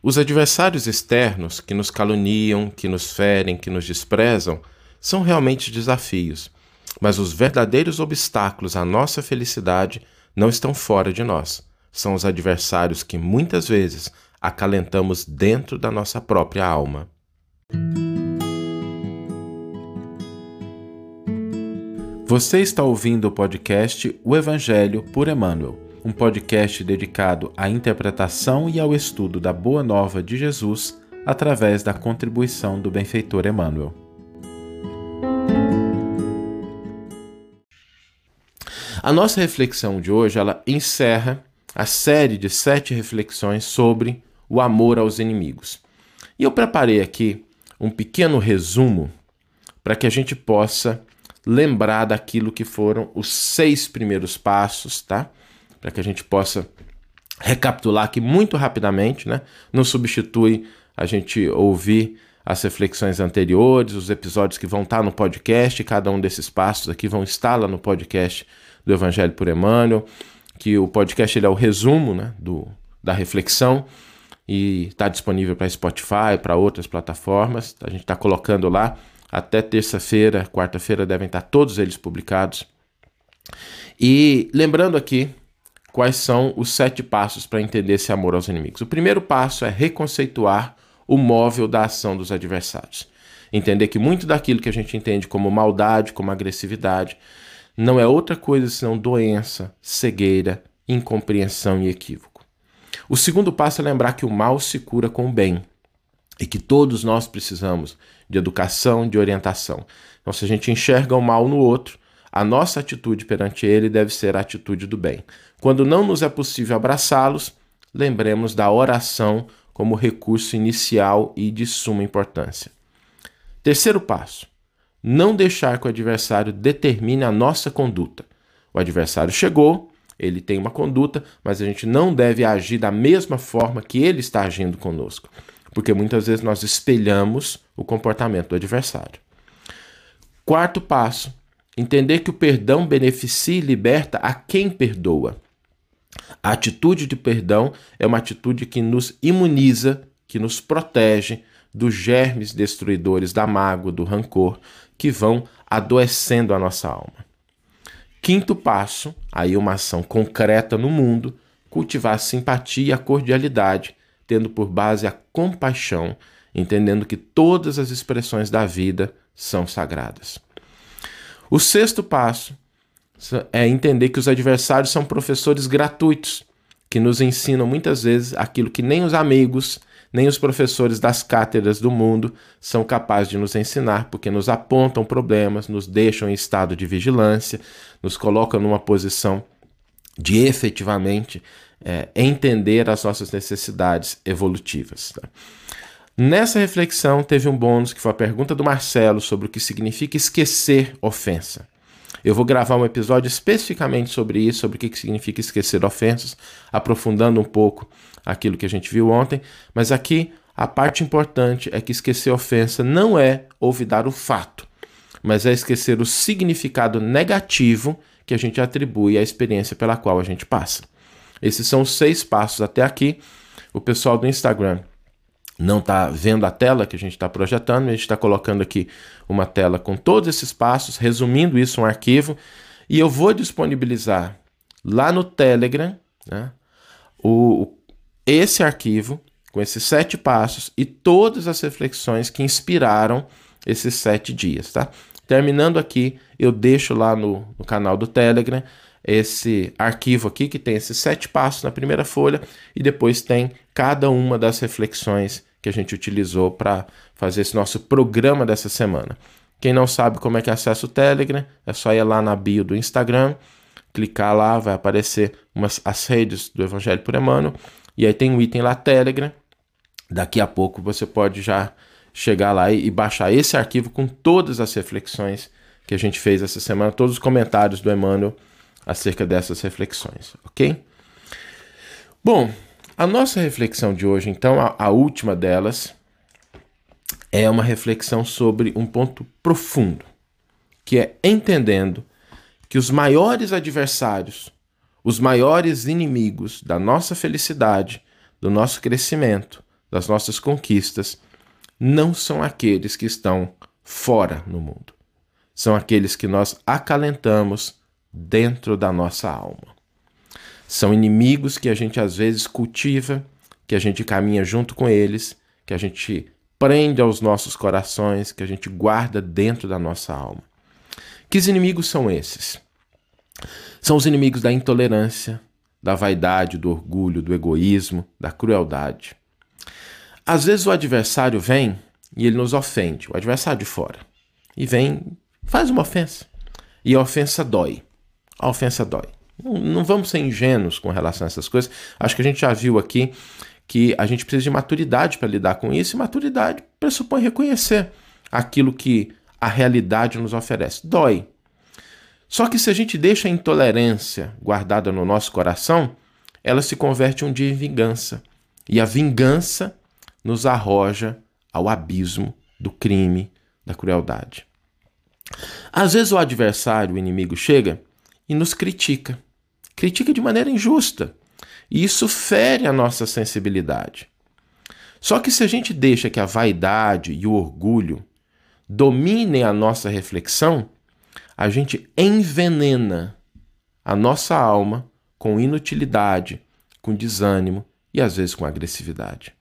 Os adversários externos que nos caluniam, que nos ferem, que nos desprezam, são realmente desafios, mas os verdadeiros obstáculos à nossa felicidade não estão fora de nós. São os adversários que muitas vezes acalentamos dentro da nossa própria alma. Você está ouvindo o podcast O Evangelho por Emmanuel um podcast dedicado à interpretação e ao estudo da Boa Nova de Jesus através da contribuição do benfeitor Emmanuel. A nossa reflexão de hoje ela encerra a série de sete reflexões sobre o amor aos inimigos. E eu preparei aqui um pequeno resumo para que a gente possa lembrar daquilo que foram os seis primeiros passos, tá? Para que a gente possa recapitular aqui muito rapidamente, né? Não substitui a gente ouvir as reflexões anteriores, os episódios que vão estar no podcast, cada um desses passos aqui vão estar lá no podcast do Evangelho por Emmanuel, que o podcast ele é o resumo né, do, da reflexão e está disponível para Spotify, para outras plataformas. A gente está colocando lá até terça-feira, quarta-feira devem estar todos eles publicados. E lembrando aqui quais são os sete passos para entender esse amor aos inimigos. O primeiro passo é reconceituar o móvel da ação dos adversários. Entender que muito daquilo que a gente entende como maldade, como agressividade, não é outra coisa senão doença, cegueira, incompreensão e equívoco. O segundo passo é lembrar que o mal se cura com o bem e que todos nós precisamos de educação, de orientação. Então, se a gente enxerga o mal no outro, a nossa atitude perante ele deve ser a atitude do bem. Quando não nos é possível abraçá-los, lembremos da oração como recurso inicial e de suma importância. Terceiro passo: não deixar que o adversário determine a nossa conduta. O adversário chegou, ele tem uma conduta, mas a gente não deve agir da mesma forma que ele está agindo conosco, porque muitas vezes nós espelhamos o comportamento do adversário. Quarto passo: Entender que o perdão beneficia e liberta a quem perdoa. A atitude de perdão é uma atitude que nos imuniza, que nos protege dos germes destruidores da mágoa, do rancor, que vão adoecendo a nossa alma. Quinto passo, aí uma ação concreta no mundo, cultivar a simpatia e a cordialidade, tendo por base a compaixão, entendendo que todas as expressões da vida são sagradas. O sexto passo é entender que os adversários são professores gratuitos, que nos ensinam muitas vezes aquilo que nem os amigos, nem os professores das cátedras do mundo são capazes de nos ensinar, porque nos apontam problemas, nos deixam em estado de vigilância, nos colocam numa posição de efetivamente é, entender as nossas necessidades evolutivas. Tá? Nessa reflexão, teve um bônus que foi a pergunta do Marcelo sobre o que significa esquecer ofensa. Eu vou gravar um episódio especificamente sobre isso, sobre o que significa esquecer ofensas, aprofundando um pouco aquilo que a gente viu ontem, mas aqui a parte importante é que esquecer ofensa não é olvidar o fato, mas é esquecer o significado negativo que a gente atribui à experiência pela qual a gente passa. Esses são os seis passos até aqui. O pessoal do Instagram não está vendo a tela que a gente está projetando, a gente está colocando aqui uma tela com todos esses passos, resumindo isso um arquivo, e eu vou disponibilizar lá no Telegram né, o, esse arquivo com esses sete passos e todas as reflexões que inspiraram esses sete dias, tá? Terminando aqui, eu deixo lá no, no canal do Telegram esse arquivo aqui que tem esses sete passos na primeira folha e depois tem cada uma das reflexões que a gente utilizou para fazer esse nosso programa dessa semana. Quem não sabe como é que acessa o Telegram, é só ir lá na bio do Instagram, clicar lá, vai aparecer umas, as redes do Evangelho por Emmanuel, e aí tem um item lá Telegram. Daqui a pouco você pode já chegar lá e, e baixar esse arquivo com todas as reflexões que a gente fez essa semana, todos os comentários do Emmanuel acerca dessas reflexões, ok? Bom, a nossa reflexão de hoje, então, a, a última delas, é uma reflexão sobre um ponto profundo, que é entendendo que os maiores adversários, os maiores inimigos da nossa felicidade, do nosso crescimento, das nossas conquistas não são aqueles que estão fora no mundo. São aqueles que nós acalentamos dentro da nossa alma. São inimigos que a gente às vezes cultiva, que a gente caminha junto com eles, que a gente prende aos nossos corações, que a gente guarda dentro da nossa alma. Que inimigos são esses? São os inimigos da intolerância, da vaidade, do orgulho, do egoísmo, da crueldade. Às vezes o adversário vem e ele nos ofende, o adversário de fora. E vem, faz uma ofensa. E a ofensa dói. A ofensa dói. Não, não vamos ser ingênuos com relação a essas coisas. Acho que a gente já viu aqui que a gente precisa de maturidade para lidar com isso, e maturidade pressupõe reconhecer aquilo que a realidade nos oferece. Dói. Só que se a gente deixa a intolerância guardada no nosso coração, ela se converte um dia em vingança. E a vingança nos arroja ao abismo do crime, da crueldade. Às vezes o adversário, o inimigo, chega e nos critica. Critica de maneira injusta. E isso fere a nossa sensibilidade. Só que se a gente deixa que a vaidade e o orgulho dominem a nossa reflexão, a gente envenena a nossa alma com inutilidade, com desânimo e às vezes com agressividade.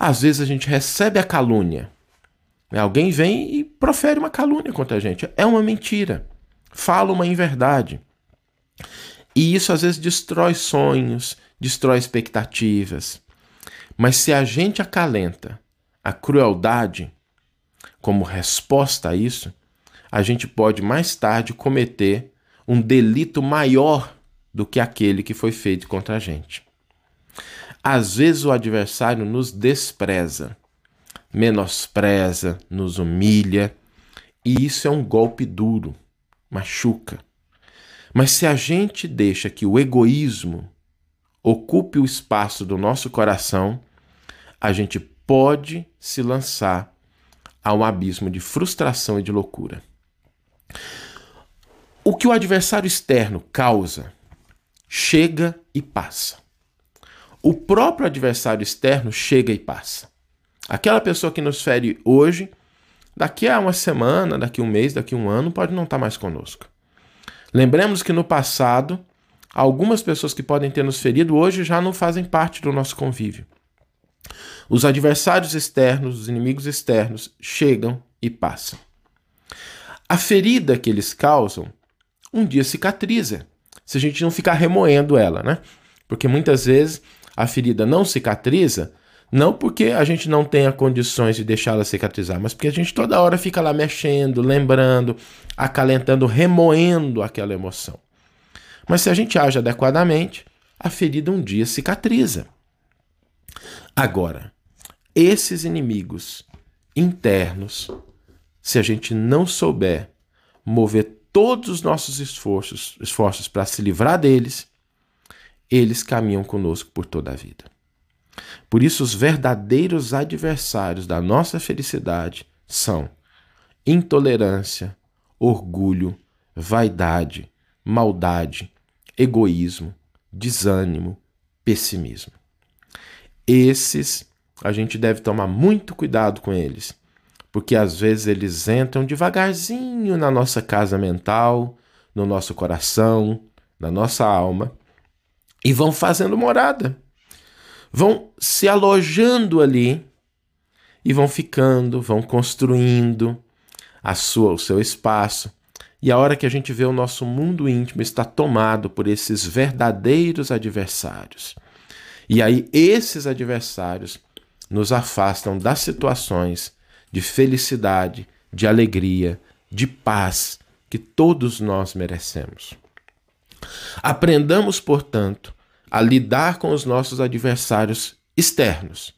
Às vezes a gente recebe a calúnia. Alguém vem e profere uma calúnia contra a gente. É uma mentira. Fala uma inverdade. E isso às vezes destrói sonhos, destrói expectativas. Mas se a gente acalenta a crueldade como resposta a isso, a gente pode mais tarde cometer um delito maior do que aquele que foi feito contra a gente. Às vezes o adversário nos despreza, menospreza, nos humilha, e isso é um golpe duro, machuca. Mas se a gente deixa que o egoísmo ocupe o espaço do nosso coração, a gente pode se lançar a um abismo de frustração e de loucura. O que o adversário externo causa chega e passa. O próprio adversário externo chega e passa. Aquela pessoa que nos fere hoje, daqui a uma semana, daqui a um mês, daqui a um ano, pode não estar mais conosco. Lembremos que no passado, algumas pessoas que podem ter nos ferido hoje já não fazem parte do nosso convívio. Os adversários externos, os inimigos externos, chegam e passam. A ferida que eles causam, um dia cicatriza, se a gente não ficar remoendo ela, né? Porque muitas vezes a ferida não cicatriza não porque a gente não tenha condições de deixá-la cicatrizar, mas porque a gente toda hora fica lá mexendo, lembrando, acalentando, remoendo aquela emoção. Mas se a gente age adequadamente, a ferida um dia cicatriza. Agora, esses inimigos internos, se a gente não souber mover todos os nossos esforços, esforços para se livrar deles, eles caminham conosco por toda a vida. Por isso, os verdadeiros adversários da nossa felicidade são intolerância, orgulho, vaidade, maldade, egoísmo, desânimo, pessimismo. Esses a gente deve tomar muito cuidado com eles, porque às vezes eles entram devagarzinho na nossa casa mental, no nosso coração, na nossa alma e vão fazendo morada vão se alojando ali e vão ficando, vão construindo a sua, o seu espaço. E a hora que a gente vê o nosso mundo íntimo está tomado por esses verdadeiros adversários. E aí esses adversários nos afastam das situações de felicidade, de alegria, de paz que todos nós merecemos. Aprendamos, portanto, a lidar com os nossos adversários externos.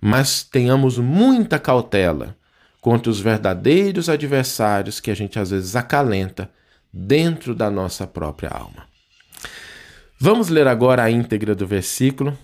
Mas tenhamos muita cautela contra os verdadeiros adversários que a gente às vezes acalenta dentro da nossa própria alma. Vamos ler agora a íntegra do versículo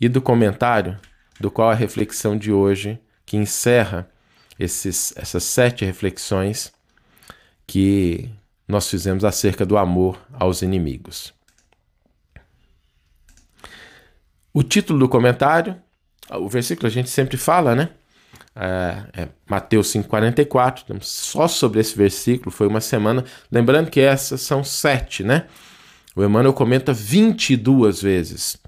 e do comentário, do qual a reflexão de hoje, que encerra esses, essas sete reflexões que nós fizemos acerca do amor aos inimigos. O título do comentário O versículo a gente sempre fala, né? É, é Mateus 5,44, só sobre esse versículo, foi uma semana. Lembrando que essas são sete, né? O Emmanuel comenta 22 vezes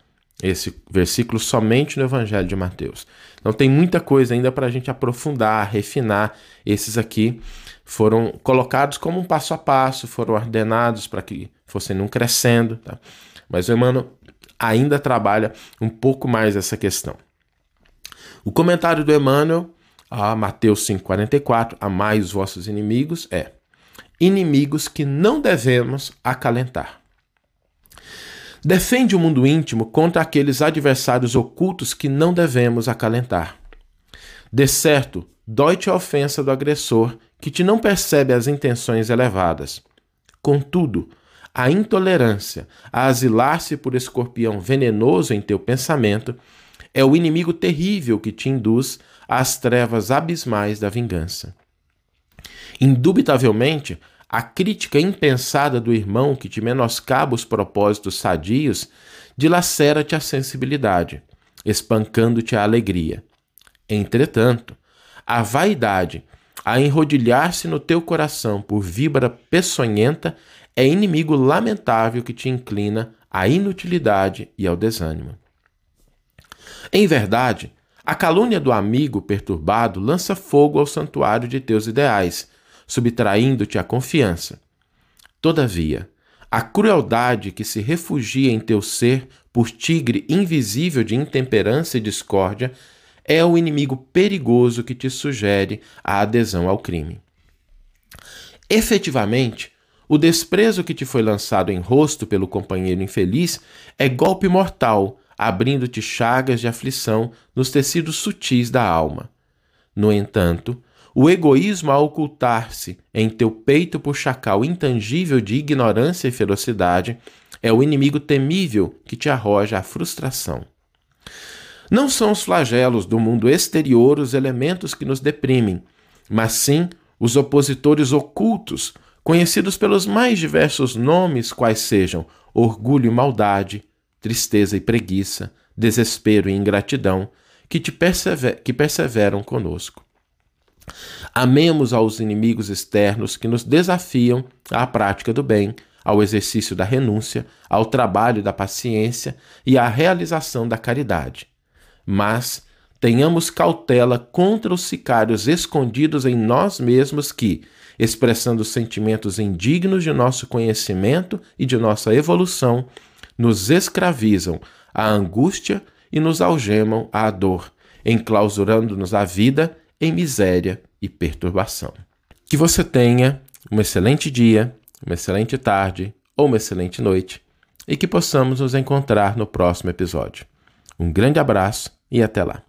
esse versículo somente no Evangelho de Mateus. Então tem muita coisa ainda para a gente aprofundar, refinar. Esses aqui foram colocados como um passo a passo, foram ordenados para que fossem não crescendo. Tá? Mas o Emmanuel ainda trabalha um pouco mais essa questão. O comentário do Emmanuel a Mateus 5,44, amai os vossos inimigos, é inimigos que não devemos acalentar. Defende o mundo íntimo contra aqueles adversários ocultos que não devemos acalentar. De certo, dói-te a ofensa do agressor, que te não percebe as intenções elevadas. Contudo, a intolerância a asilar-se por escorpião venenoso em teu pensamento é o inimigo terrível que te induz às trevas abismais da vingança. Indubitavelmente, a crítica impensada do irmão que te menoscaba os propósitos sadios dilacera-te a sensibilidade, espancando-te a alegria. Entretanto, a vaidade, a enrodilhar-se no teu coração por víbora peçonhenta, é inimigo lamentável que te inclina à inutilidade e ao desânimo. Em verdade, a calúnia do amigo perturbado lança fogo ao santuário de teus ideais, subtraindo-te a confiança. Todavia, a crueldade que se refugia em teu ser por tigre invisível de intemperança e discórdia é o inimigo perigoso que te sugere a adesão ao crime. Efetivamente, o desprezo que te foi lançado em rosto pelo companheiro infeliz é golpe mortal, abrindo-te chagas de aflição nos tecidos sutis da alma. No entanto, o egoísmo a ocultar-se em teu peito por chacal intangível de ignorância e ferocidade é o inimigo temível que te arroja à frustração. Não são os flagelos do mundo exterior os elementos que nos deprimem, mas sim os opositores ocultos, conhecidos pelos mais diversos nomes, quais sejam orgulho e maldade, tristeza e preguiça, desespero e ingratidão, que, te persever que perseveram conosco. Amemos aos inimigos externos que nos desafiam à prática do bem, ao exercício da renúncia, ao trabalho da paciência e à realização da caridade. Mas tenhamos cautela contra os sicários escondidos em nós mesmos que, expressando sentimentos indignos de nosso conhecimento e de nossa evolução, nos escravizam à angústia e nos algemam à dor, enclausurando-nos a vida em miséria e perturbação. Que você tenha um excelente dia, uma excelente tarde ou uma excelente noite e que possamos nos encontrar no próximo episódio. Um grande abraço e até lá.